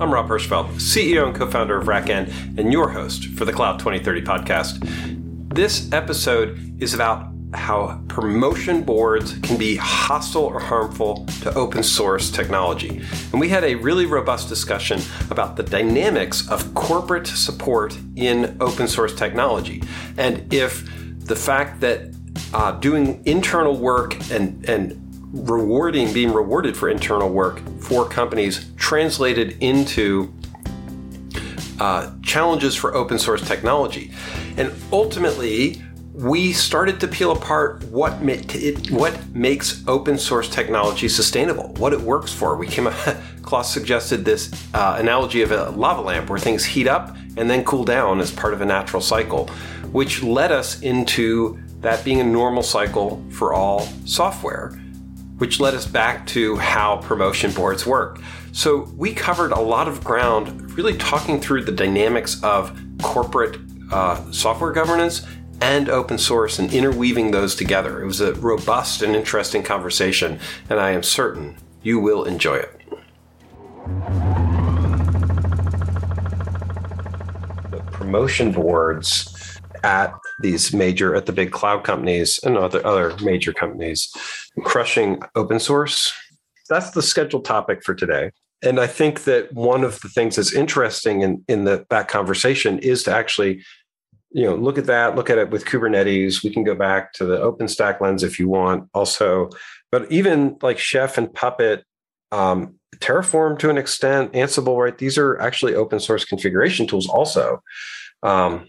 I'm Rob Hirschfeld, CEO and co founder of RackN, and your host for the Cloud 2030 podcast. This episode is about how promotion boards can be hostile or harmful to open source technology. And we had a really robust discussion about the dynamics of corporate support in open source technology. And if the fact that uh, doing internal work and, and rewarding, being rewarded for internal work for companies translated into uh, challenges for open source technology. And ultimately, we started to peel apart what ma- it, what makes open source technology sustainable, what it works for. We came up, Klaus suggested this uh, analogy of a lava lamp where things heat up and then cool down as part of a natural cycle, which led us into that being a normal cycle for all software, which led us back to how promotion boards work. So we covered a lot of ground, really talking through the dynamics of corporate uh, software governance and open source and interweaving those together. It was a robust and interesting conversation, and I am certain you will enjoy it. The promotion boards at these major, at the big cloud companies and other, other major companies, crushing open source. That's the scheduled topic for today. And I think that one of the things that's interesting in, in the, that conversation is to actually you know look at that look at it with kubernetes we can go back to the openstack lens if you want also but even like chef and puppet um, terraform to an extent ansible right these are actually open source configuration tools also um,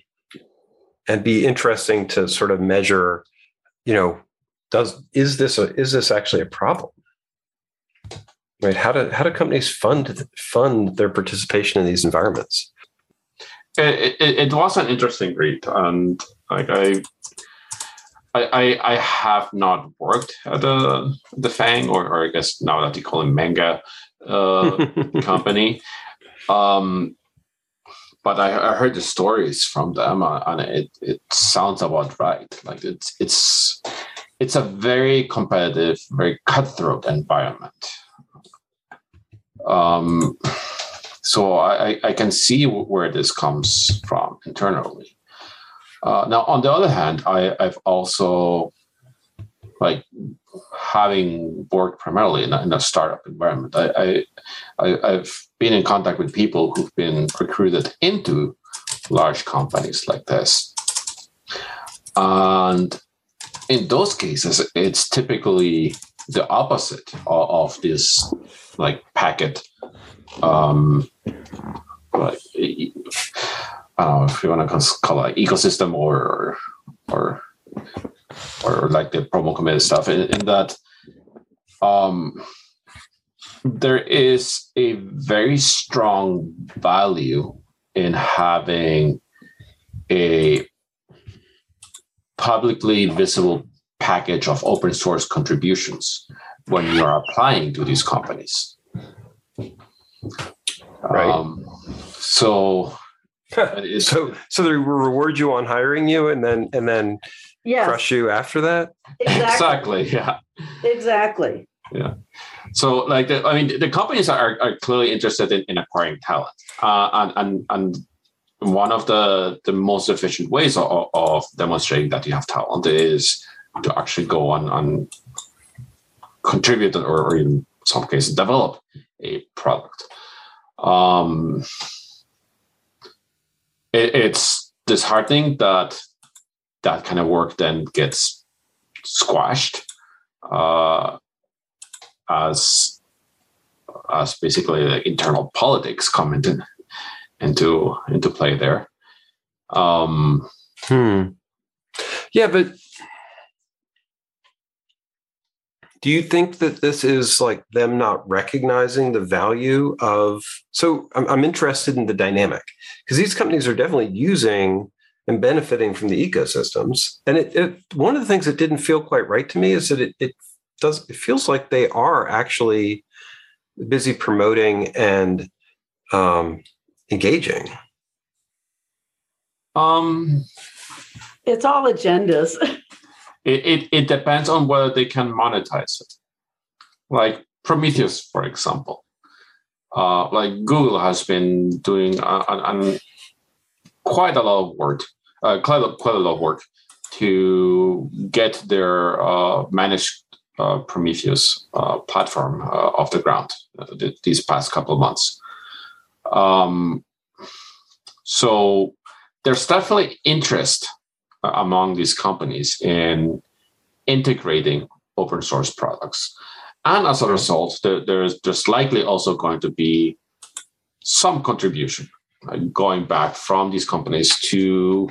and be interesting to sort of measure you know does is this a, is this actually a problem? Right? How do how do companies fund fund their participation in these environments? It, it, it, was an interesting read, and like I, I, I have not worked at the the Fang, or, or I guess now that you call it Manga uh, company. Um, but I, I, heard the stories from them, uh, and it it sounds about right. Like it's it's it's a very competitive, very cutthroat environment. Um, so I, I can see where this comes from internally. Uh, now, on the other hand, I, I've also like having worked primarily in a, in a startup environment. I, I, have been in contact with people who've been recruited into large companies like this, and in those cases, it's typically the opposite of, of this like packet um, like I don't know if you want to call it ecosystem or or or like the promo committed stuff in, in that um there is a very strong value in having a publicly visible package of open source contributions when you are applying to these companies Right. Um, so, so, so they reward you on hiring you, and then and then yes. crush you after that. Exactly. exactly. Yeah. Exactly. Yeah. So, like, the, I mean, the companies are, are clearly interested in, in acquiring talent, uh, and and and one of the the most efficient ways of, of demonstrating that you have talent is to actually go on and contribute or, or in some cases develop a product. Um, it, it's disheartening that that kind of work then gets squashed uh, as as basically the internal politics come into into into play there. Um, hmm. Yeah, but do you think that this is like them not recognizing the value of so i'm, I'm interested in the dynamic because these companies are definitely using and benefiting from the ecosystems and it, it, one of the things that didn't feel quite right to me is that it, it does it feels like they are actually busy promoting and um, engaging um it's all agendas it, it, it depends on whether they can monetize it. Like Prometheus, for example. uh, like Google has been doing uh, quite a lot of work, uh, quite, a, quite a lot of work to get their uh, managed uh, Prometheus uh, platform off the ground these past couple of months. Um, so there's definitely interest among these companies in integrating open source products. And as a result, there, there's, there's likely also going to be some contribution going back from these companies to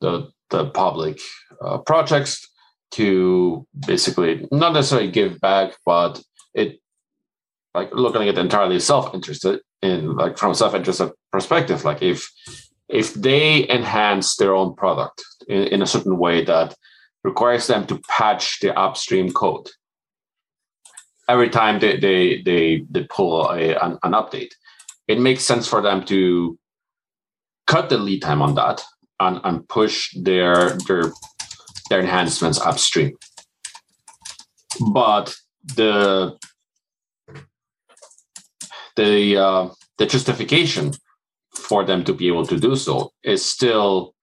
the, the public uh, projects to basically not necessarily give back, but it like looking at entirely self-interested in like from a self-interested perspective. Like if if they enhance their own product in, in a certain way that requires them to patch the upstream code every time they they they, they pull a, an, an update, it makes sense for them to cut the lead time on that and, and push their their their enhancements upstream. But the the uh, the justification for them to be able to do so is still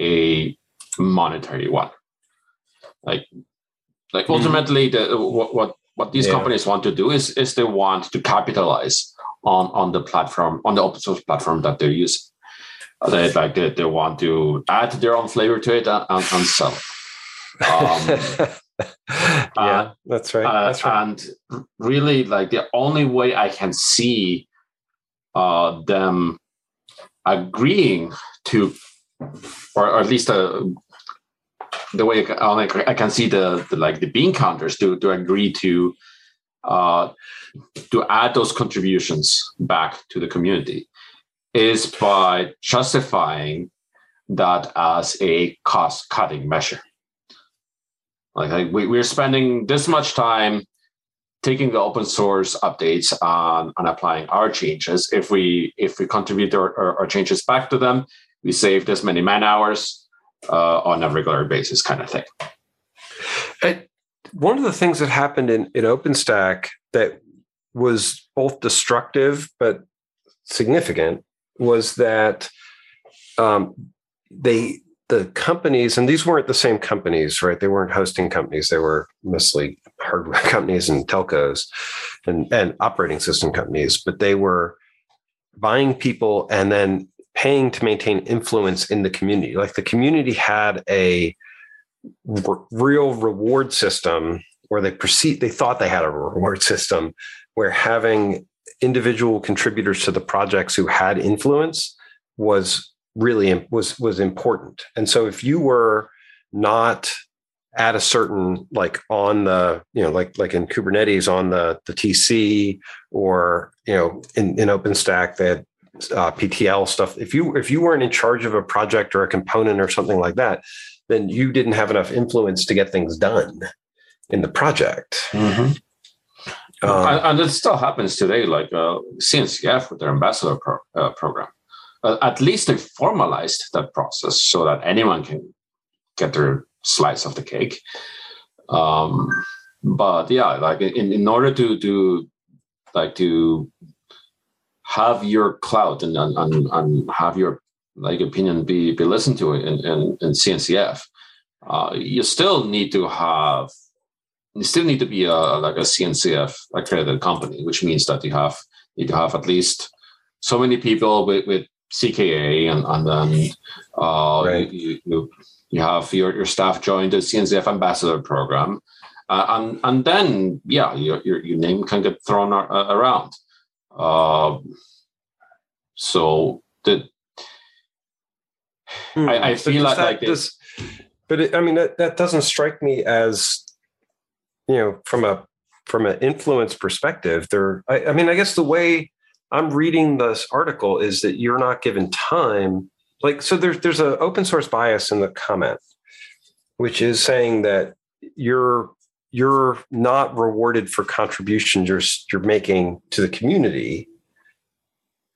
a monetary one. Like like mm-hmm. ultimately, the what, what what these yeah. companies want to do is is they want to capitalize on on the platform on the open source platform that they're using. They like they, they want to add their own flavor to it and, and, and sell. Um, yeah, uh, that's right. Uh, that's right. And really, like the only way I can see uh, them agreeing to, or, or at least uh, the way I, I can see the, the, like the bean counters to to agree to uh, to add those contributions back to the community is by justifying that as a cost cutting measure. Like, like we, we're spending this much time taking the open source updates on, on applying our changes. If we if we contribute our, our, our changes back to them, we save this many man hours uh, on a regular basis, kind of thing. One of the things that happened in, in OpenStack that was both destructive but significant was that um, they the companies and these weren't the same companies right they weren't hosting companies they were mostly hardware companies and telcos and, and operating system companies but they were buying people and then paying to maintain influence in the community. Like the community had a real reward system where they perceived they thought they had a reward system where having individual contributors to the projects who had influence was really was was important. And so if you were not at a certain like on the you know like like in kubernetes on the the tc or you know in, in openstack that uh, PTL stuff. If you if you weren't in charge of a project or a component or something like that, then you didn't have enough influence to get things done in the project. Mm-hmm. Um, and, and, it still happens today, like uh, CNCF with their ambassador pro, uh, program. Uh, at least they formalized that process so that anyone can get their slice of the cake. Um, but yeah, like in, in order to do like to have your clout and, and, and have your like opinion be be listened to in, in, in CNCF, uh, you still need to have you still need to be a like a CNCF accredited company, which means that you have need to have at least so many people with, with CKA and and then uh, right. you, you, you have your, your staff join the CNCF ambassador program, uh, and and then yeah, your, your, your name can get thrown around. Uh, so the hmm. I, I, feel like, that, like does, but it, I mean that, that doesn't strike me as you know from a from an influence perspective. There, I, I mean, I guess the way I'm reading this article is that you're not given time. Like, so there's there's an open source bias in the comment, which is saying that you're you're not rewarded for contributions you're you're making to the community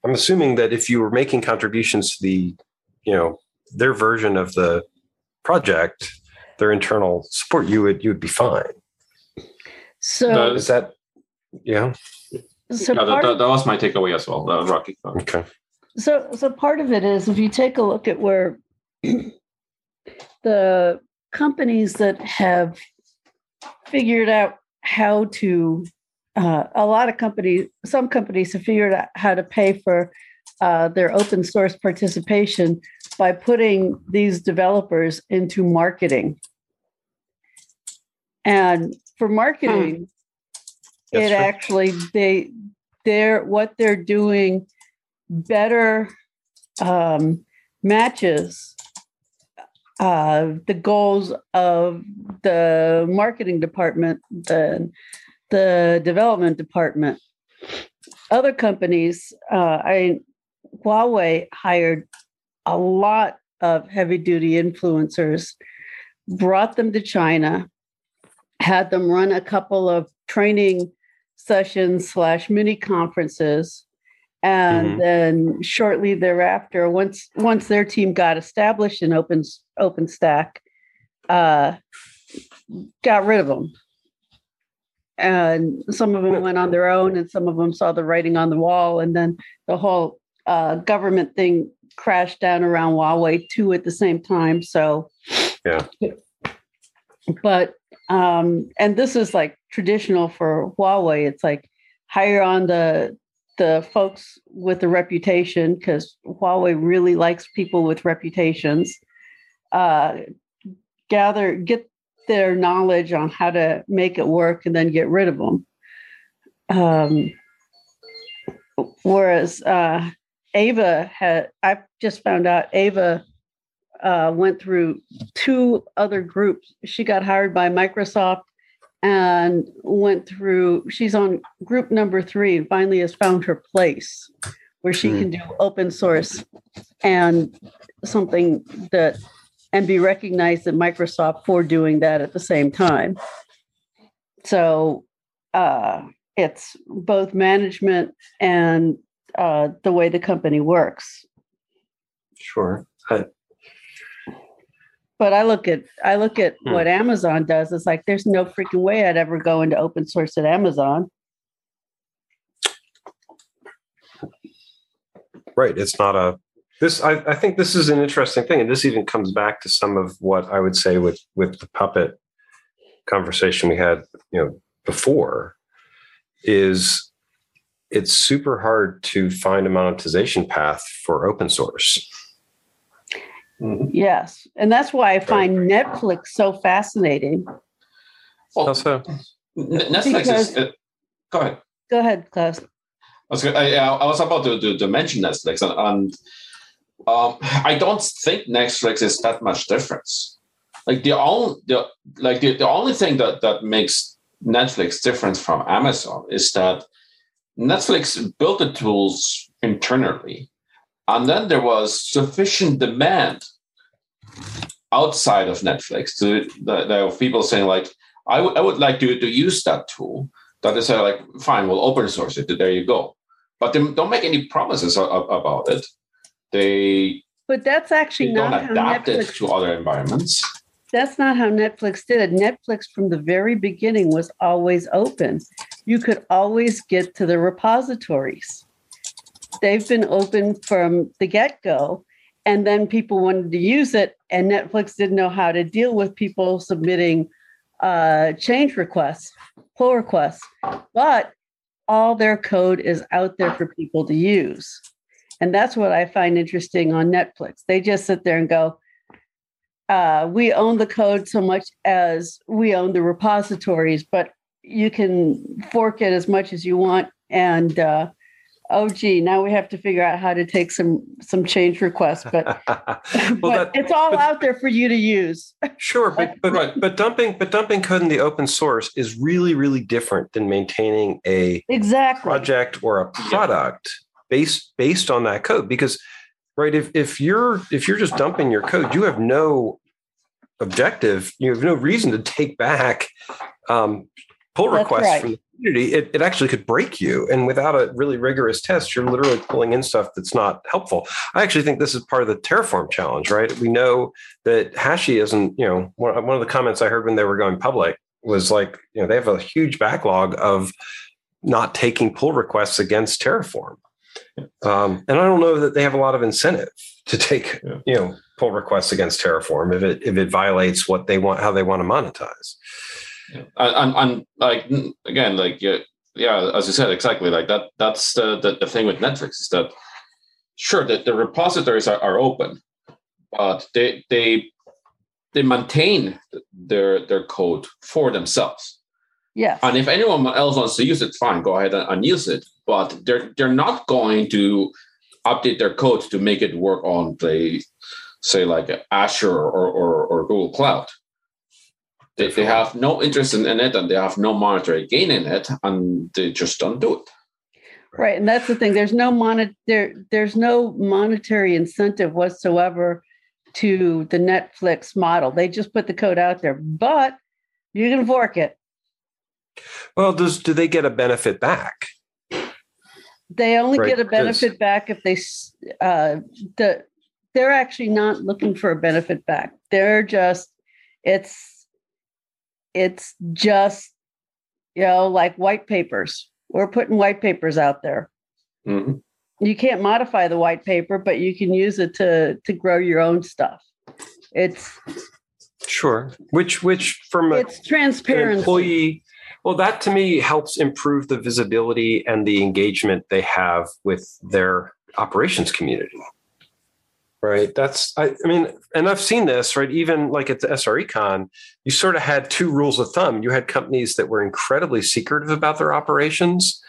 I'm assuming that if you were making contributions to the, you know, their version of the project, their internal support, you would you would be fine. So is that yeah? so Yeah, that, that, that was my takeaway as well. Uh, Rocky. Okay. so so part of it is if you take a look at where the companies that have figured out how to uh, a lot of companies some companies have figured out how to pay for uh, their open source participation by putting these developers into marketing and for marketing That's it true. actually they they're what they're doing better um, matches uh, the goals of the marketing department than the development department. Other companies, uh, I Huawei hired a lot of heavy duty influencers, brought them to China, had them run a couple of training sessions slash mini conferences and Mhm. then shortly thereafter once once their team got established in open openstack uh got rid of them and some of them went on their own and some of them saw the writing on the wall and then the whole uh, government thing crashed down around huawei too at the same time so Yeah. but um and this is like traditional for huawei. It's like hire on the the folks with the reputation because huawei really likes people with reputations. Uh gather get their knowledge on how to make it work and then get rid of them um whereas uh ava had i just found out ava uh, went through two other groups. She got hired by Microsoft and went through, she's on group number three and finally has found her place where she Hmm. can do open source and something that, and be recognized at Microsoft for doing that at the same time. So uh, it's both management and uh, the way the company works. Sure. I, but I look at I look at Hmm. what Amazon does. It's like there's no freaking way I'd ever go into open source at Amazon. right. It's not a this I, I think this is an interesting thing. And this even comes back to some of what I would say with with the puppet conversation we had, you know, before is it's super hard to find a monetization path for open source. Mhm. Yes, and that's why I find Netflix so fascinating. Well, Also, Netflix Because- is. Uh, go ahead. Go ahead, Klaus. I was, I, I was about to, to, to mention Netflix, and, and um, I don't think Netflix is that much difference. Like the only the like the, the only thing that that makes Netflix different from Amazon is that Netflix built the tools internally, and then there was sufficient demand outside of Netflix to there were people saying like, I would I would like to, to use that tool. That is uh, like, fine, we'll open source it. There you go. But they don't make any promises a- a- about it. They, But that's they actually don't how adapt it Netflix. to other environments. That's not how Netflix did it. Netflix from the very beginning was always open. You could always get to the repositories. They've been open from the get go, and then people wanted to use it, and Netflix didn't know how to deal with people submitting uh, change requests, pull requests. But all their code is out there for people to use. And that's what I find interesting on Netflix. They just sit there and go, uh, we own the code so much as we own the repositories, but you can fork it as much as you want. And uh, oh, gee, now we have to figure out how to take some some change requests, but well, but that, it's all but- out there for you to use. Sure, but but Right. but dumping but dumping code in the open source is really really different than maintaining a Exactly. project or a product based based on that code because right if if you're if you're just dumping your code you have no objective you have no reason to take back um, pull That's requests right. from the community it, it actually could break you and without a really rigorous test you're literally pulling in stuff that's not helpful i actually think this is part of the terraform challenge right we know that hashi isn't you know one, one of the comments i heard when they were going public was like you know they have a huge backlog of not taking pull requests against Terraform. Um, and I don't know that they have a lot of incentive to take Yeah. you know pull requests against Terraform if it if it violates what they want how they want to monetize. And, and, and like again like yeah, yeah as you said exactly like that that's the, the, the thing with netflix is that sure that the repositories are, are open but they they they maintain their their code for themselves. Yes. and if anyone else wants to use it fine go ahead and, and use it but they're they're not going to update their code to make it work on the say like azure or, or, or google cloud they, they have no interest in, in it and they have no monetary gain in it and they just don't do it Right, and that's the thing. There's no monet there. There's no monetary incentive whatsoever to the Netflix model. They just put the code out there, but you can fork it. Well, does do they get a benefit back? They only Right, get a benefit back if they uh, the. They're actually not looking for a benefit back. They're just it's it's just you know like white papers. We're putting white papers out there. Mhm. you can't modify the white paper, but you can use it to to grow your own stuff. It's Sure. Which which from a it's an transparency. employee well that to me helps improve the visibility and the engagement they have with their operations community right that's I, I mean and i've seen this right even like at the srecon you sort of had two rules of thumb. You had companies that were incredibly secretive about their operations.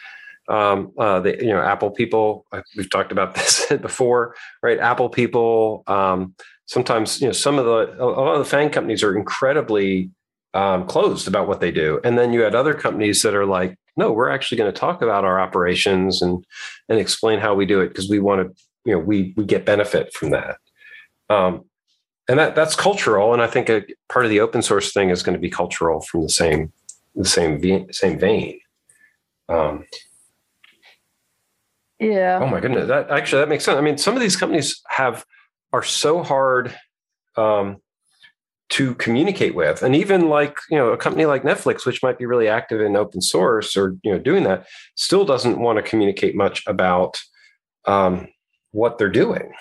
Um, uh, the, you know apple people we've talked about this before right? Apple people um, sometimes you know some of the a lot of the fan companies are incredibly um, closed about what they do. And then you had other companies that are like, no, we're actually going to talk about our operations and and explain how we do it because we want to, you know, we we get benefit from that. Um, and that that's cultural. And I think a part of the open source thing is going to be cultural from the same the same ve- same vein. Um, yeah. Oh my goodness! That actually that makes sense. I mean, some of these companies have are so hard um, to communicate with, and even like you know a company like Netflix, which might be really active in open source or you know doing that, still doesn't want to communicate much about um, what they're doing.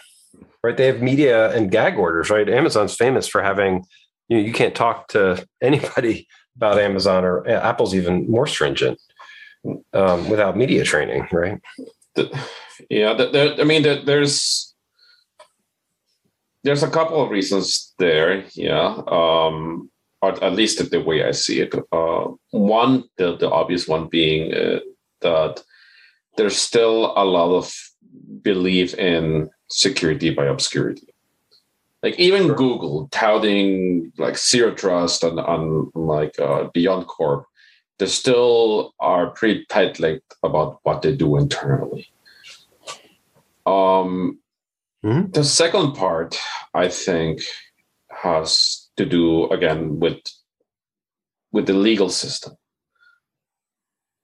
Right? They have media and gag orders. Right? Amazon's famous for having you know you can't talk to anybody about Amazon or uh, Apple's even more stringent um, without media training. Right? yeah i mean the, there's there's a couple of reasons there yeah um or at least the way i see it uh one the, the obvious one being uh, that there's still a lot of belief in security by obscurity like even Sure. google touting like zero trust and on like uh, BeyondCorp they still are pretty tight-lipped about what they do internally. Um, Mhm. The second part, I think, has to do again with with the legal system.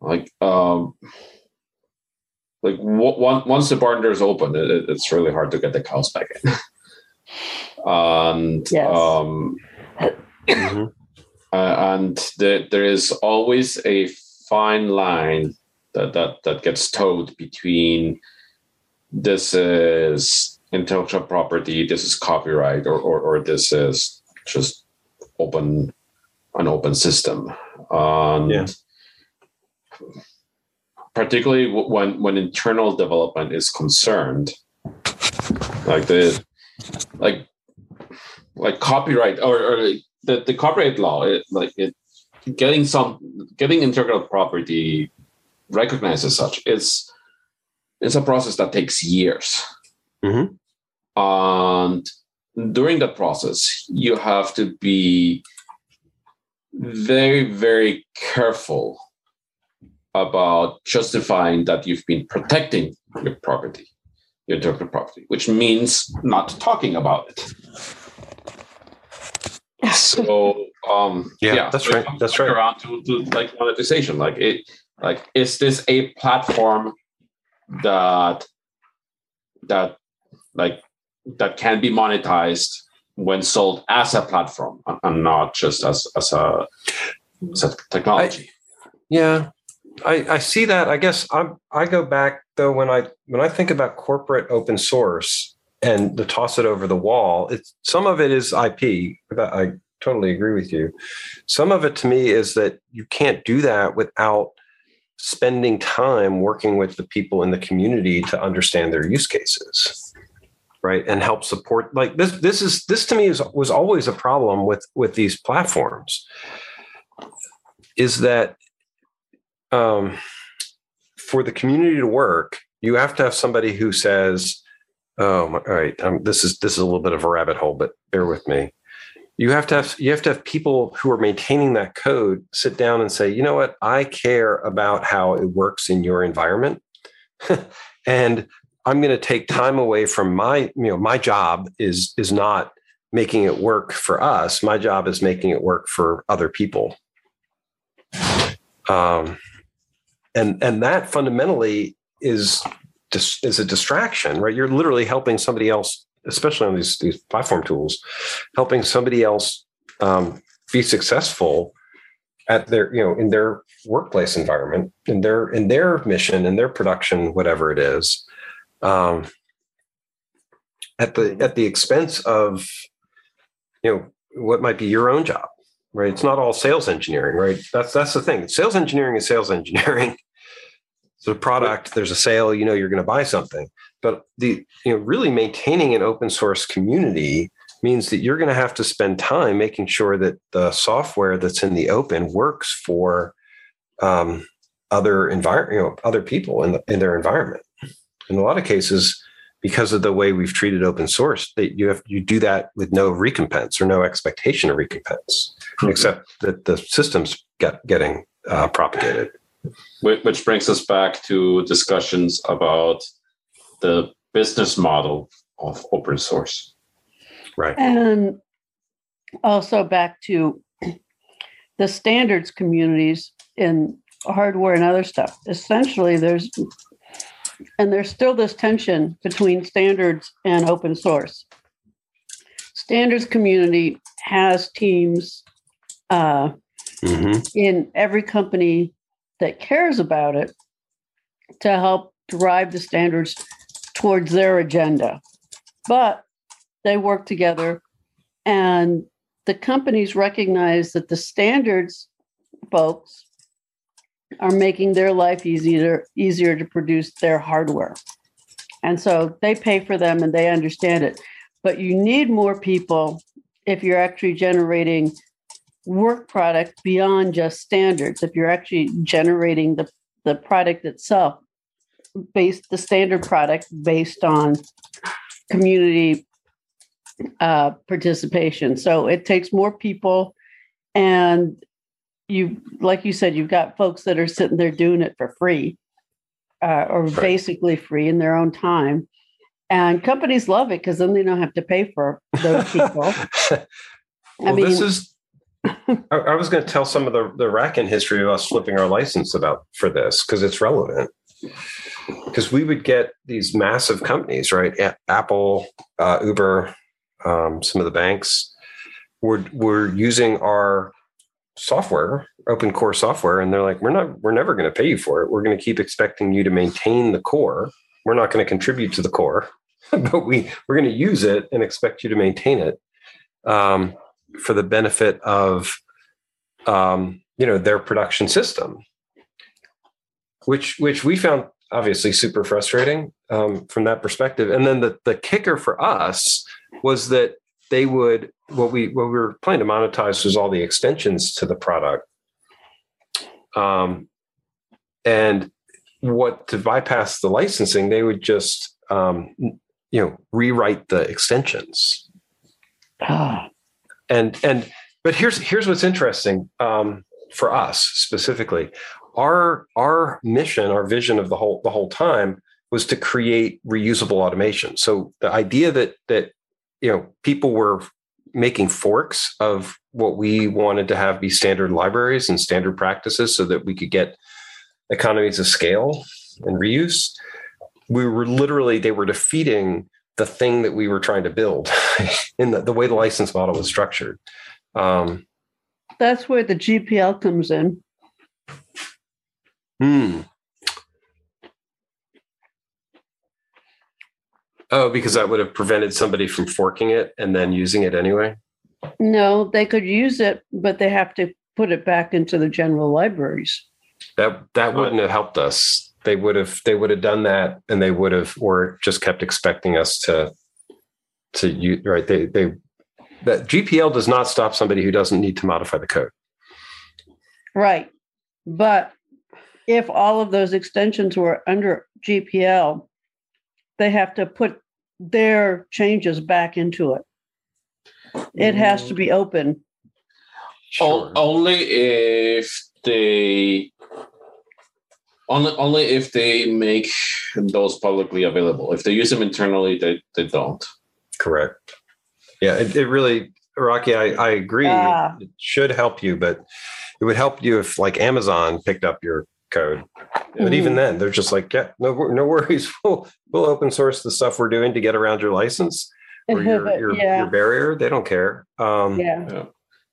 Like, um, like w- once the barn door is open, it, it- it's really hard to get the cows back in. and Yes. um, Mhm. uh, and the, there is always a fine line that, that that gets toed between this is intellectual property, this is copyright, or or, or this is just open an open system. And Yeah. Particularly when when internal development is concerned, like the like like copyright or, or the, the copyright law, it, like it getting some getting intellectual property recognized as such is it's a process that takes years. Mhm. And during that process, you have to be very, very careful about justifying that you've been protecting your property, your intellectual property, which means not talking about it. So um Yeah, that's so right, that's right. Around to, to like monetization, like it, like is this a platform that that like that can be monetized when sold as a platform and- not just as as a, as a technology? Yeah. I, I see that. I guess I I go back though when I when I think about corporate open source and to toss it over the wall. It's some of it is IP. I totally agree with you. Some of it to me is that you can't do that without spending time working with the people in the community to understand their use cases right and help support like this this is this to me is was always a problem with with these platforms is that um, for the community to work, you have to have somebody who says, "Oh, all right, um, this is this is a little bit of a rabbit hole, but bear with me." You have to have you have to have people who are maintaining that code sit down and say, "You know what? I care about how it works in your environment, and I'm going to take time away from my you know my job is is not." making it work for us my job is making it work for other people um, and and that fundamentally is is a distraction, right? You're literally helping somebody else, especially on these these platform tools, helping somebody else um, be successful at their you know in their workplace environment, in their in their mission, in their production, whatever it is. Um, at the at the expense of you know what might be your own job right? It's not all sales engineering, right? That's that's the thing. Sales engineering is sales engineering. So a product, there's a sale, you know you're going to buy something. But the you know really maintaining an open source community means that you're going to have to spend time making sure that the software that's in the open works for um, other environment, you know, other people in, the, in their environment. In a lot of cases, because of the way we've treated open source that you have you do that with no recompense or no expectation of recompense mm-hmm. except that the systems get getting uh, propagated which brings us back to discussions about the business model of open source right and also back to the standards communities in hardware and other stuff essentially there's and there's still this tension between standards and open source. Standards community has teams uh, mm-hmm. in every company that cares about it to help drive the standards towards their agenda. But they work together, and the companies recognize that the standards folks are making their life easier easier to produce their hardware. And so they pay for them and they understand it. But you need more people if you're actually generating work product beyond just standards. If you're actually generating the, the product itself based the standard product based on community uh, participation. So it takes more people and you like you said you've got folks that are sitting there doing it for free uh, or right. basically free in their own time and companies love it because then they don't have to pay for those people well, i mean this is I, I was going to tell some of the the RackN history of us flipping our license about for this because it's relevant because we would get these massive companies right apple uh, uber um, some of the banks were were using our software, open core software, and they're like, we're not, we're never going to pay you for it. We're going to keep expecting you to maintain the core. We're not going to contribute to the core, but we we're going to use it and expect you to maintain it um, for the benefit of um, you know their production system, which which we found obviously super frustrating um, from that perspective. And then the the kicker for us was that they would what we what we were planning to monetize was all the extensions to the product um, and what to bypass the licensing they would just um, you know rewrite the extensions ah. And and but here's here's what's interesting um, for us specifically. Our our mission our vision of the whole the whole time was to create reusable automation. So the idea that that you know people were making forks of what we wanted to have be standard libraries and standard practices so that we could get economies of scale and reuse we were literally they were defeating the thing that we were trying to build in the, the way the license model was structured um, that's where the gpl comes in Hmm. Oh, because that would have prevented somebody from forking it and then using it anyway. No, they could use it, but they have to put it back into the general libraries. That that wouldn't have helped us. They would have they would have done that, and they would have or just kept expecting us to to use right. They they that GPL does not stop somebody who doesn't need to modify the code. Right. But if all of those extensions were under GPL, they have to put their changes back into it. It has to be mm. open. O- only if they only only if they make those publicly available. If they use them internally, they, they don't. Correct. Yeah, it, it really, Rocky, I, I agree. Ah. It should help you, but it would help you if like Amazon picked up your code. But even then, they're just like, yeah, no, no worries. We'll, we'll open source the stuff we're doing to get around your license or your, your, yeah. your barrier. They don't care. Um, yeah.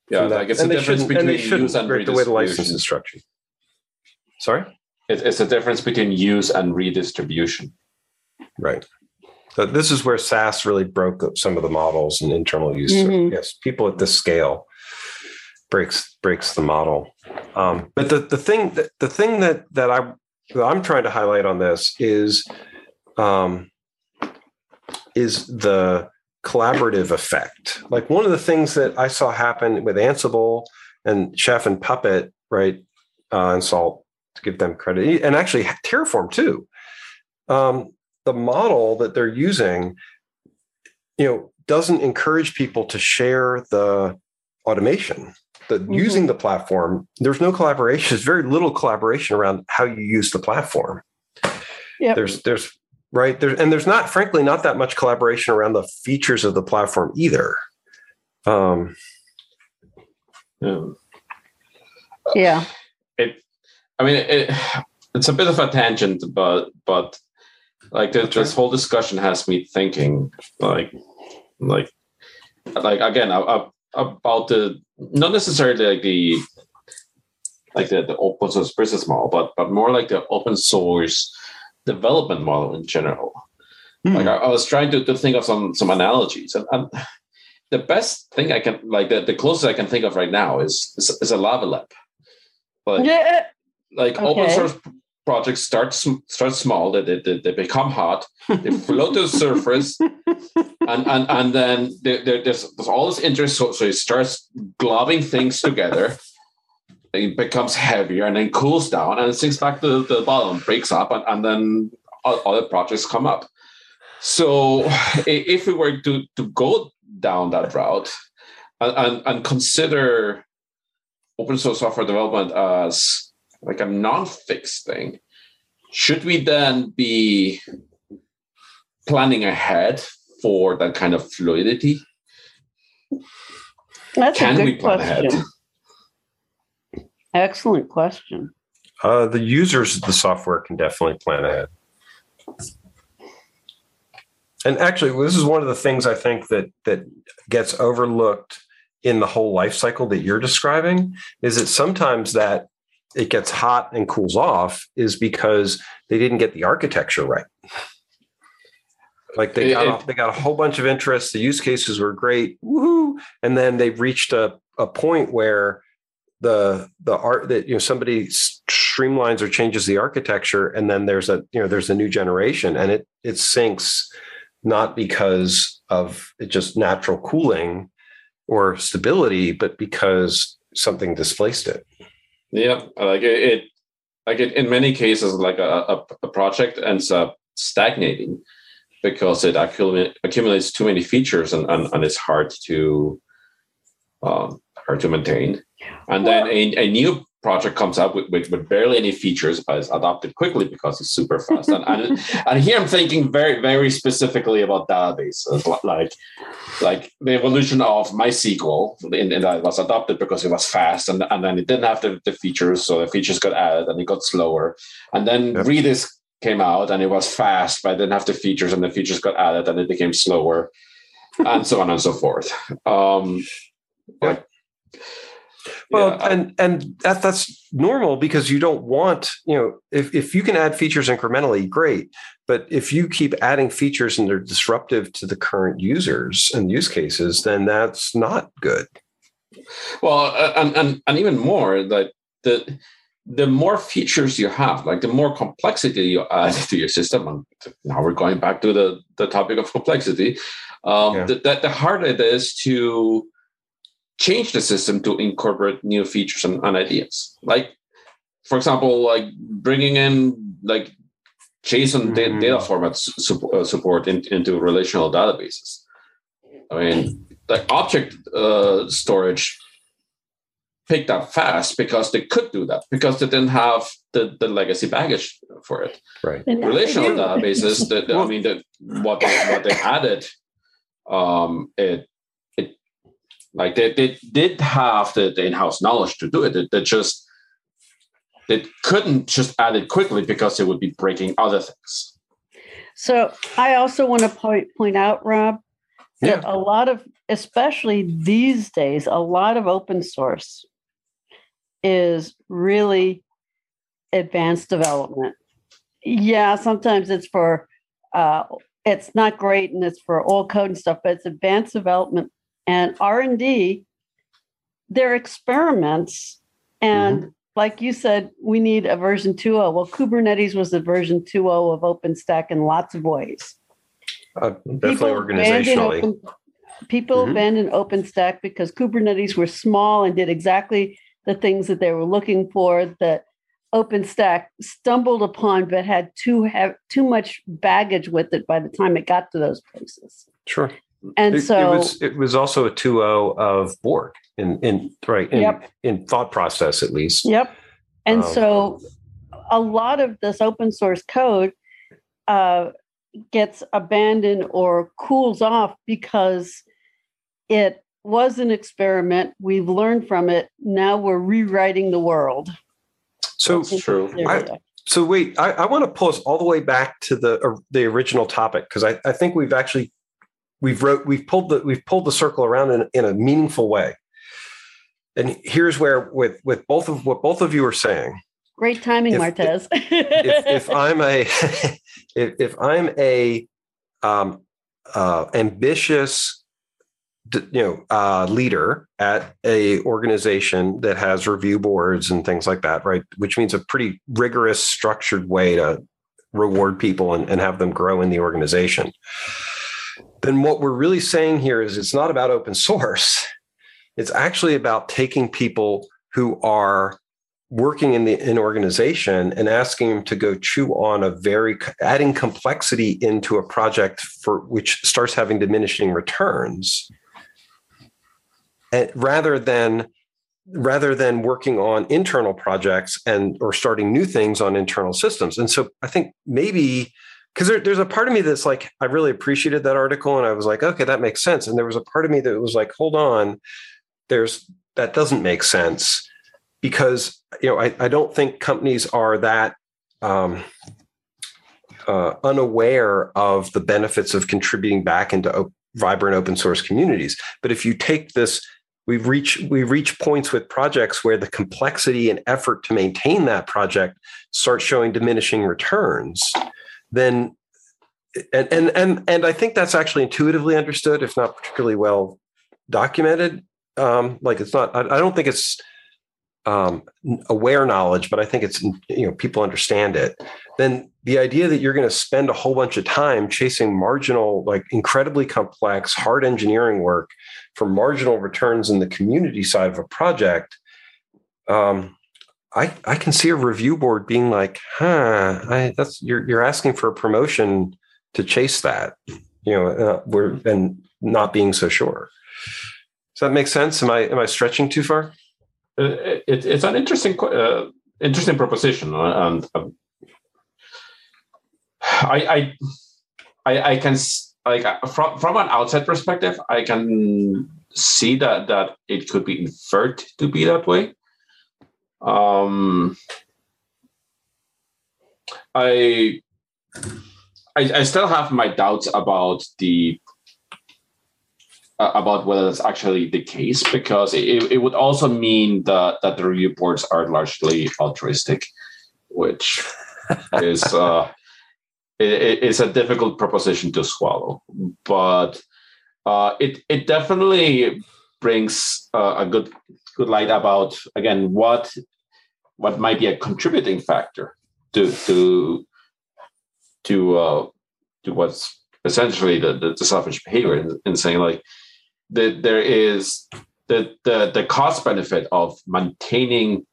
Yeah, and that- like it's a and they difference shouldn't- and between they shouldn't use and break the way the license redistribution. is structured. Sorry? It, it's a difference between use and redistribution. Right. So this is where SaaS really broke up some of the models and internal use. Mhm. Yes, people at this scale breaks breaks the model. Um, but the the thing that the thing that that I that I'm trying to highlight on this is um, is the collaborative effect. Like one of the things that I saw happen with Ansible and Chef and Puppet, right, uh, and Salt to give them credit, and actually Terraform too. Um, the model that they're using, you know, doesn't encourage people to share the automation. The using the platform, there's no collaboration. There's very little collaboration around how you use the platform. Yep. There's there's right there, and there's not, frankly, not that much collaboration around the features of the platform either. Um, Yeah. Yeah. I mean, it, it's a bit of a tangent, but but like this, this whole discussion has me thinking, like, like, like again, about the not necessarily like the like the, the open source business model, but but more like the open source development model in general. Hmm. Like I, I was trying to, to think of some some analogies, and, and the best thing I can like the, the closest I can think of right now is is, is a lava lamp. But Yeah. Like open source projects start start small. They, they, they become hot. They float to the surface. And and and then there, there- there's, there's all this interest. So, so it starts globbing things together. It becomes heavier and then cools down and it sinks back to the bottom breaks up and, and then other projects come up. So if we were to to go down that route and, and, and consider open source software development as like a non-fixed thing should we then be planning ahead for that kind of fluidity That's can a we good plan question. ahead Excellent question. uh, the users of the software can definitely plan ahead. And actually, this is one of the things I think that that gets overlooked in the whole life cycle that you're describing is that sometimes that it gets hot and cools off is because they didn't get the architecture right. Like they got it- they got a whole bunch of interest. The use cases were great, woohoo! And then they reached a, a point where the the art that you know somebody streamlines or changes the architecture, and then there's a you know there's a new generation, and it it sinks not because of it just natural cooling or stability, but because something displaced it. Yeah like it, it like it, in many cases like a, a, project ends up stagnating because it accumulate, accumulates too many features and, and, and it's hard to um, hard to maintain. And then a, a new project comes up with, with, with barely any features but is adopted quickly because it's super fast. And, and, and here i'm thinking very very specifically about databases like like the evolution of mysql in, in that was adopted because it was fast and, and then it didn't have the, the features so the features got added and it got slower. And then Yep. redis came out and it was fast but it didn't have the features and the features got added and it became slower and so on and so forth. Um like Well, Yeah, I- and and that, that's normal because you don't want you know if if you can add features incrementally, great. But if you keep adding features and they're disruptive to the current users and use cases, then that's not good. Well, uh, and, and and even more, like the the more features you have, like the more complexity you add to your system, and now we're going back to the the topic of complexity. Um, Yeah. that, that the harder it is to change the system to incorporate new features and, and ideas. Like, for example, like bringing in like JSON da- Mhm. data formats su- uh, support in, into relational databases. I mean, like object uh, storage picked up fast because they could do that because they didn't have the, the legacy baggage for it. Right. And Relational databases, the, the- I mean, the, what they, what they added, um, it it like they, they did have the, the in-house knowledge to do it. They, they just they couldn't just add it quickly because it would be breaking other things. So I also want to point point out, Rob, that a lot of, especially these days, a lot of open source is really advanced development. Yeah, sometimes it's for uh, it's not great and it's for all code and stuff, but it's advanced development and R and D. They're experiments, and like you said, we need a version 2.0. Well, Kubernetes was a version 2.0 of OpenStack in lots of ways. Uh, definitely abandoned organizationally. Open, people Mhm. abandoned OpenStack because Kubernetes were small and did exactly the things that they were looking for that OpenStack stumbled upon, but had too have too much baggage with it by the time it got to those places. Sure. And It, so, it was it was also a 2.0 of Borg in in right in, Yep. in thought process at least. Yep. And Um, so a lot of this open source code uh, gets abandoned or cools off because it was an experiment. We've learned from it. Now we're rewriting the world. So That's true. I- so wait, I, I want to pull us all the way back to the uh, the original topic because I, I think we've actually we've wrote we've pulled the we've pulled the circle around in, in a meaningful way. And here's where with with both of what both of you are saying, Great timing, If- Martez. if, if I'm a if, if I'm a um, uh, ambitious you know uh, leader at a organization that has review boards and things like that, right? Which means a pretty rigorous, structured way to reward people and, and have them grow in the organization. Then what we're really saying here is it's not about open source. It's actually about taking people who are working in the in organization and asking them to go chew on a very adding complexity into a project for which starts having diminishing returns and rather than rather than working on internal projects and or starting new things on internal systems and so i think maybe because there, there's a part of me that's like i really appreciated that article and i was like okay that makes sense and there was a part of me that was like hold on there's that doesn't make sense because you know I, I don't think companies are that um, uh, unaware of the benefits of contributing back into op- vibrant open source communities. But if you take this, we reach we reach points with projects where the complexity and effort to maintain that project starts showing diminishing returns. Then, and and and and I think that's actually intuitively understood, if not particularly well documented. Um, like it's not. I, I don't think it's um, aware knowledge, but I think it's you know people understand it. Then the idea that you're going to spend a whole bunch of time chasing marginal, like incredibly complex, hard engineering work for marginal returns in the community side of a project, um, I I can see a review board being like, huh, I, that's you're you're asking for a promotion to chase that, you know, uh, we're and not being so sure. Does that make sense? Am I am I stretching too far? Uh, it, it's an interesting uh, interesting proposition uh, and um, I, I i i can like uh, from from an outside perspective i can see that that it could be inferred to be that way um i I, I still have my doubts about the uh, about whether that's actually the case because it, it would also mean that that the review boards are largely altruistic, which is uh, it, it's a difficult proposition to swallow. But uh, it it definitely brings uh, a good good light about again what what might be a contributing factor to to to uh, to what's essentially the, the, the selfish behavior in, in saying like that there is the, the the cost benefit of maintaining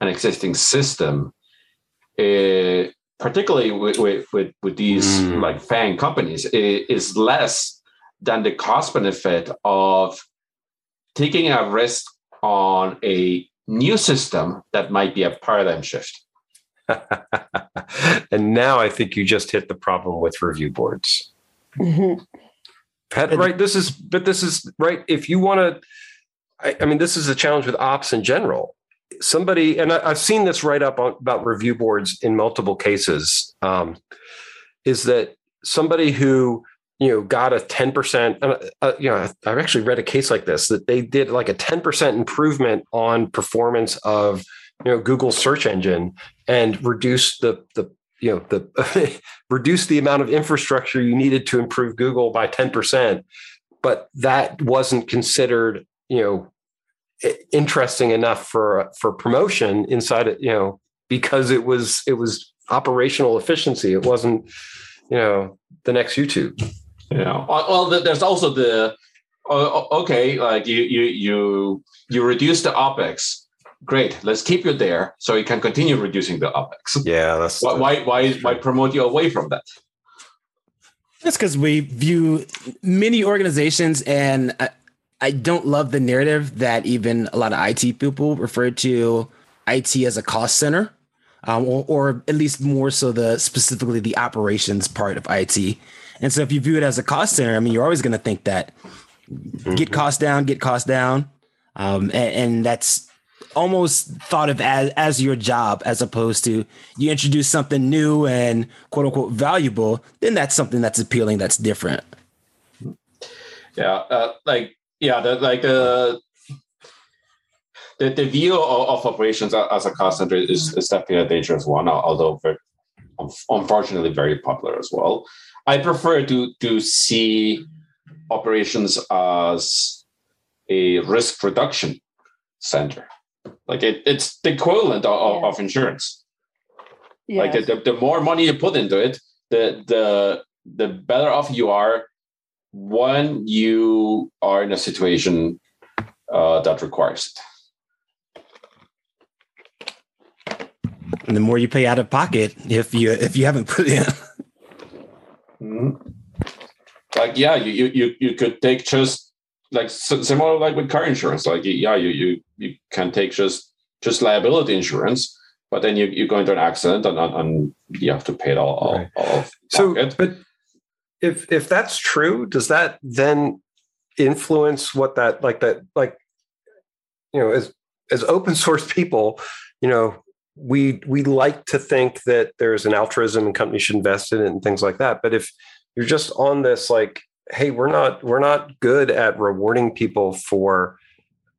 an existing system uh, particularly with, with, with, with these mm. like FANG companies is less than the cost benefit of taking a risk on a new system that might be a paradigm shift and now I think you just hit the problem with review boards. Mm-hmm. right. This is, but this is right. If you want to, I, I, mean, this is a challenge with ops in general. Somebody, and I, have seen this right up on, about review boards in multiple cases, um, is that somebody who you know got a 10% uh, uh, you know i've actually read a case like this that they did like a 10% improvement on performance of you know Google search engine and reduce the the you know the reduce the amount of infrastructure you needed to improve Google by 10%. But that wasn't considered, you know, interesting enough for for promotion inside it, you know, because it was it was operational efficiency. It wasn't, you know, the next YouTube. Yeah. Well, there's also the okay, like you you you you reduce the opex. Great let's keep you there so you can continue reducing the opex. Yeah that's why why why, why promote you away from that? That's because we view many organizations and I, I don't love the narrative that even a lot of it people refer to it as a cost center um, or, or at least more so the specifically the operations part of it and so if you view it as a cost center i mean you're always going to think that. Mm-hmm. get cost down get cost down. Um, and, and that's almost thought of as, as your job as opposed to you introduce something new and quote unquote valuable then that's something that's appealing that's different. Yeah uh, like yeah the, like uh, the, the view of, of, operations as a cost center is, is definitely a dangerous one although very, unfortunately very popular as well i prefer to to see operations as a risk reduction center like it, it's the equivalent of, yeah. of insurance. Yes. Like the, the more money you put into it, the the the better off you are when you are in a situation uh, that requires it. And the more you pay out of pocket if you if you haven't put in. Mm-hmm. Like yeah, you, you you could take just like similar like with car insurance like yeah you you you can take just just liability insurance but then you, you go into an accident and, and you have to pay it all, right. all, all so but if if that's true does that then influence what that like that like you know as as open source people you know we we like to think that there's an altruism and companies should invest in it and things like that. But if you're just on this like hey we're not we're not good at rewarding people for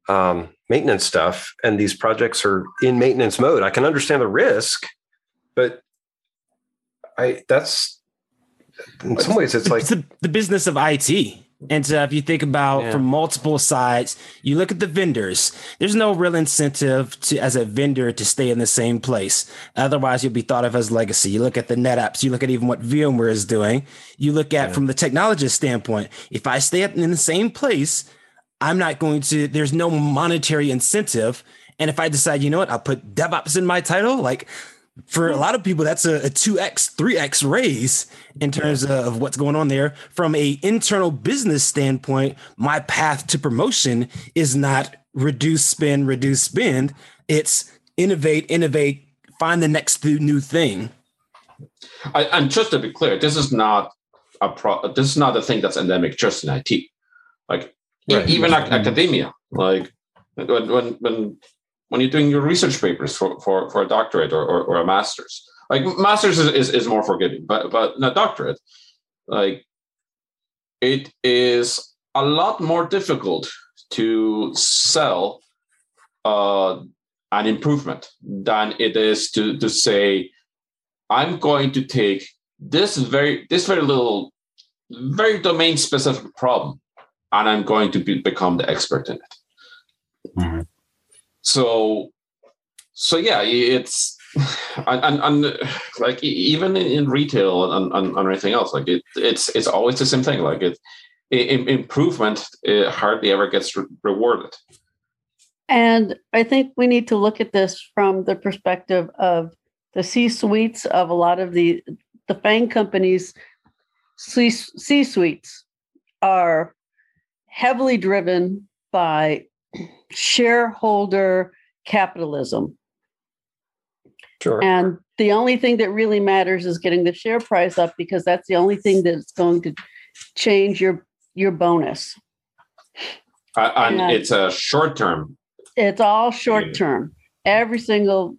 um, maintenance stuff and these projects are in maintenance mode i can understand the risk but i that's in some ways it's like it's the, the business of it and so if you think about yeah. from multiple sides, you look at the vendors, there's no real incentive to as a vendor to stay in the same place. Otherwise, you'll be thought of as legacy. You look at the NetApps, you look at even what VMware is doing. You look at yeah. from the technologist standpoint, if I stay in the same place, I'm not going to, there's no monetary incentive. And if I decide, you know what, I'll put DevOps in my title, like for a lot of people that's a, a 2x 3x raise in terms of what's going on there. From a internal business standpoint my path to promotion is not reduce spend reduce spend. It's innovate innovate find the next new thing. I, and just to be clear this is not a pro this is not a thing that's endemic just in it like right. even mm-hmm. academia like when when when when you're doing your research papers for, for, for a doctorate or, or, or a master's. Like master's is, is, is more forgiving, but but a doctorate, like it is a lot more difficult to sell uh, an improvement than it is to, to say, I'm going to take this very this very little, very domain specific problem, and I'm going to be, become the expert in it. So, so yeah, it's and, and, like even in retail and, and, and everything else, like it, it's it's always the same thing. Like it, it improvement it hardly ever gets re- rewarded. And I think we need to look at this from the perspective of the C suites of a lot of the the FANG companies. C suites are heavily driven by shareholder capitalism. Sure. And the only thing that really matters is getting the share price up because that's the only thing that's going to change your your bonus. Uh, and, and it's a short term. It's all short term. Every single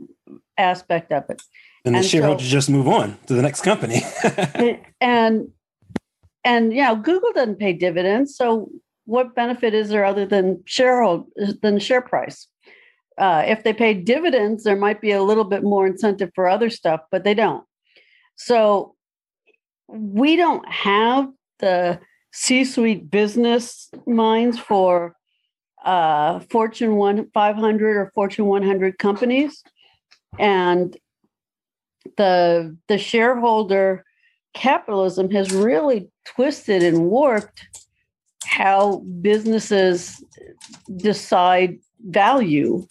aspect of it. And the and shareholders so, just move on to the next company. and and yeah, Google doesn't pay dividends, so what benefit is there other than sharehold than share price? Uh, if they pay dividends, there might be a little bit more incentive for other stuff, but they don't. So we don't have the C-suite business minds for uh, Fortune 1 500 or Fortune 100 companies, and the the shareholder capitalism has really twisted and warped how businesses decide value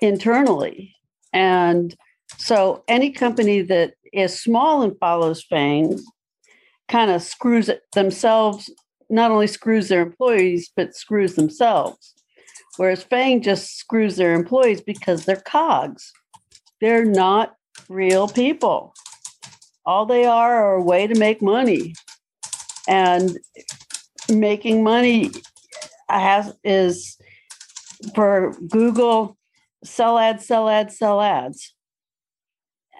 internally. And so any company that is small and follows FANG kind of screws it themselves, not only screws their employees, but screws themselves. Whereas FANG just screws their employees because they're cogs. They're not real people. All they are are a way to make money. And making money has is for Google sell ads, sell ads, sell ads.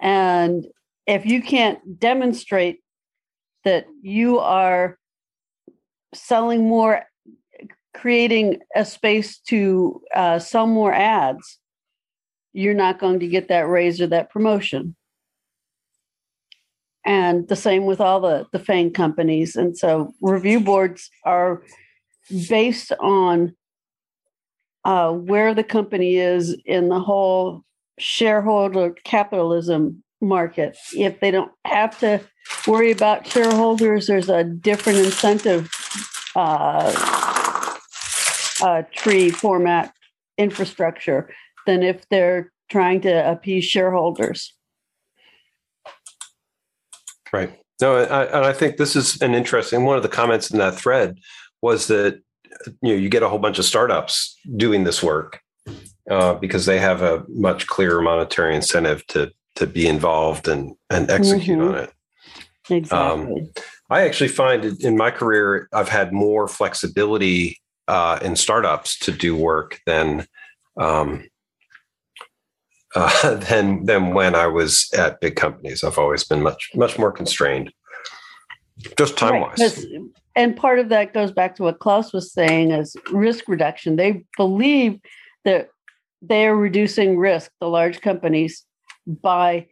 And if you can't demonstrate that you are selling more, creating a space to uh, sell more ads, you're not going to get that raise or that promotion. And the same with all the, the FANG companies. And so review boards are based on uh, where the company is in the whole shareholder capitalism market. If they don't have to worry about shareholders, there's a different incentive uh, uh, tree format infrastructure than if they're trying to appease shareholders. Right. No, I, and I think this is an interesting one of the comments in that thread was that you know you get a whole bunch of startups doing this work uh, because they have a much clearer monetary incentive to to be involved and and execute mm-hmm. on it. Exactly. Um, I actually find in my career I've had more flexibility uh, in startups to do work than um, uh, than than when I was at big companies. I've always been much much more constrained, just time wise. Right, and part of that goes back to what Klaus was saying as risk reduction. They believe that they are reducing risk, the large companies, by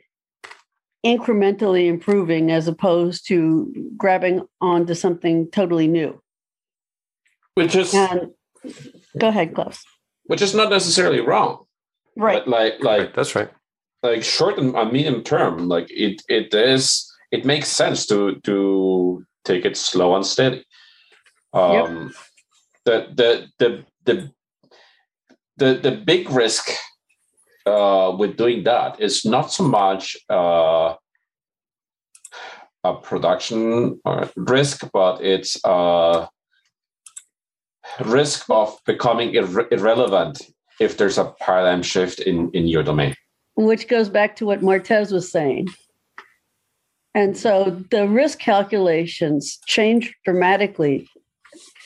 incrementally improving as opposed to grabbing onto something totally new. Which is and, go ahead, Klaus. Which is not necessarily wrong. Right. Like like right. that's right. Like short and medium term, like it it is it makes sense to to take it slow and steady. Um, yep. the, the the the the the big risk uh, with doing that is not so much uh, a production uh, risk, but it's a uh, risk of becoming ir- irrelevant if there's a paradigm shift in in your domain. Which goes back to what Martez was saying. And so the risk calculations change dramatically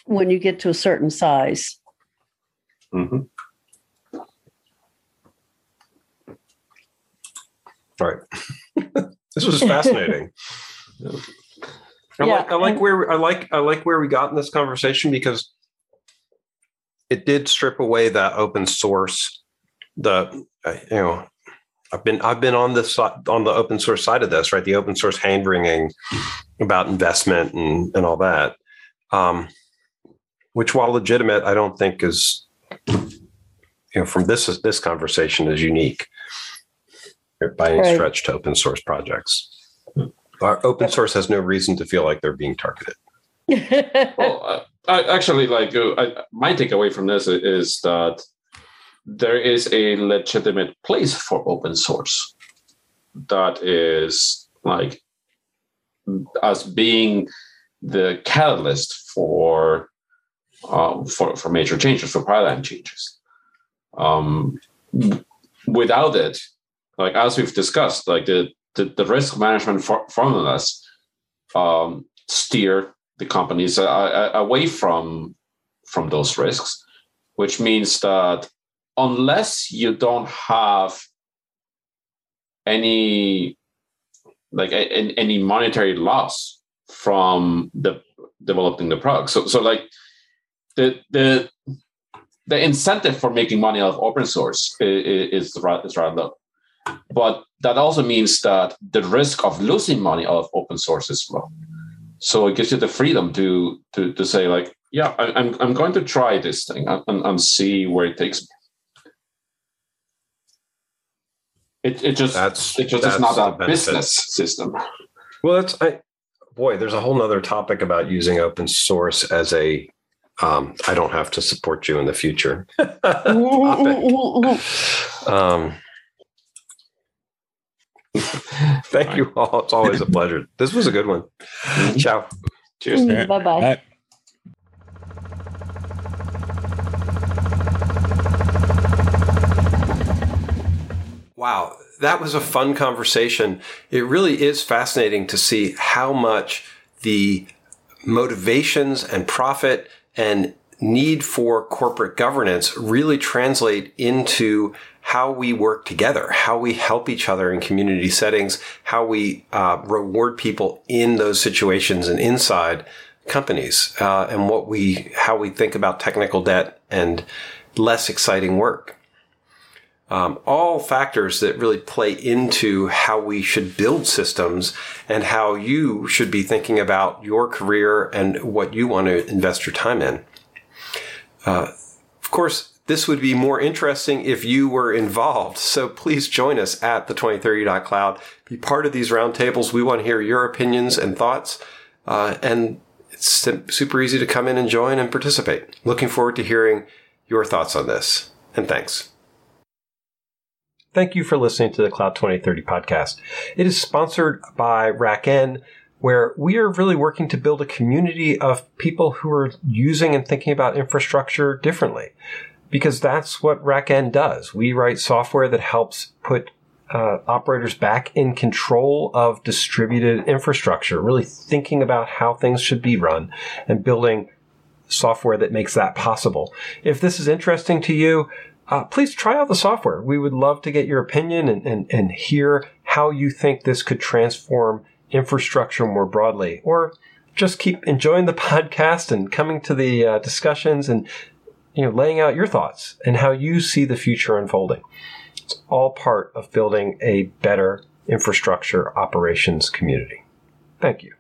when you get to a certain size. Mm-hmm. Right. this was fascinating. I yeah, like I like where I like I like where we got in this conversation because it did strip away that open source the uh, you know I've been I've been on this on the open source side of this, right? The open source hand wringing about investment and and all that, um, which while legitimate, I don't think is you know from this this conversation is unique by any right. stretch to open source projects. Our open source has no reason to feel like they're being targeted. well, I, actually, like uh, I, my takeaway from this is that there is a legitimate place for open source that is like as being the catalyst for um, for for major changes for paradigm changes. Um, without it, like as we've discussed, like the the, the risk management for, formulas um, steer the companies uh, uh, uh, away from from those risks, which means that unless you don't have any like any monetary loss from the developing the product. So so like the the the incentive for making money out of open source is, is, is rather low. But that also means that the risk of losing money out of open source is low so it gives you the freedom to to to say like yeah I, am I'm, I'm going to try this thing and, and see where it takes me It, it just that's it just is not a business system. Well, that's I, boy. There's a whole nother topic about using open source as a. Um, I don't have to support you in the future. um, thank you all. It's always a pleasure. This was a good one. Ciao. Cheers. Bye bye. Wow, that was a fun conversation. It really is fascinating to see how much the motivations and profit and need for corporate governance really translate into how we work together, how we help each other in community settings, how we uh, reward people in those situations and inside companies, uh, and what we how we think about technical debt and less exciting work um, all factors that really play into how we should build systems and how you should be thinking about your career and what you want to invest your time in. Uh, of course, this would be more interesting if you were involved. So please join us at the 2030.cloud. Be part of these roundtables. We want to hear your opinions and thoughts. Uh, and it's super easy to come in and join and participate. Looking forward to hearing your thoughts on this. And thanks. Thank you for listening to the Cloud 2030 podcast. It is sponsored by RackN, where we are really working to build a community of people who are using and thinking about infrastructure differently. Because that's what RackN does. We write software that helps put uh, operators back in control of distributed infrastructure, really thinking about how things should be run and building software that makes that possible. If this is interesting to you, uh, please try out the software. We would love to get your opinion and, and, and hear how you think this could transform infrastructure more broadly. Or just keep enjoying the podcast and coming to the uh, discussions and you know laying out your thoughts and how you see the future unfolding. It's all part of building a better infrastructure operations community. Thank you.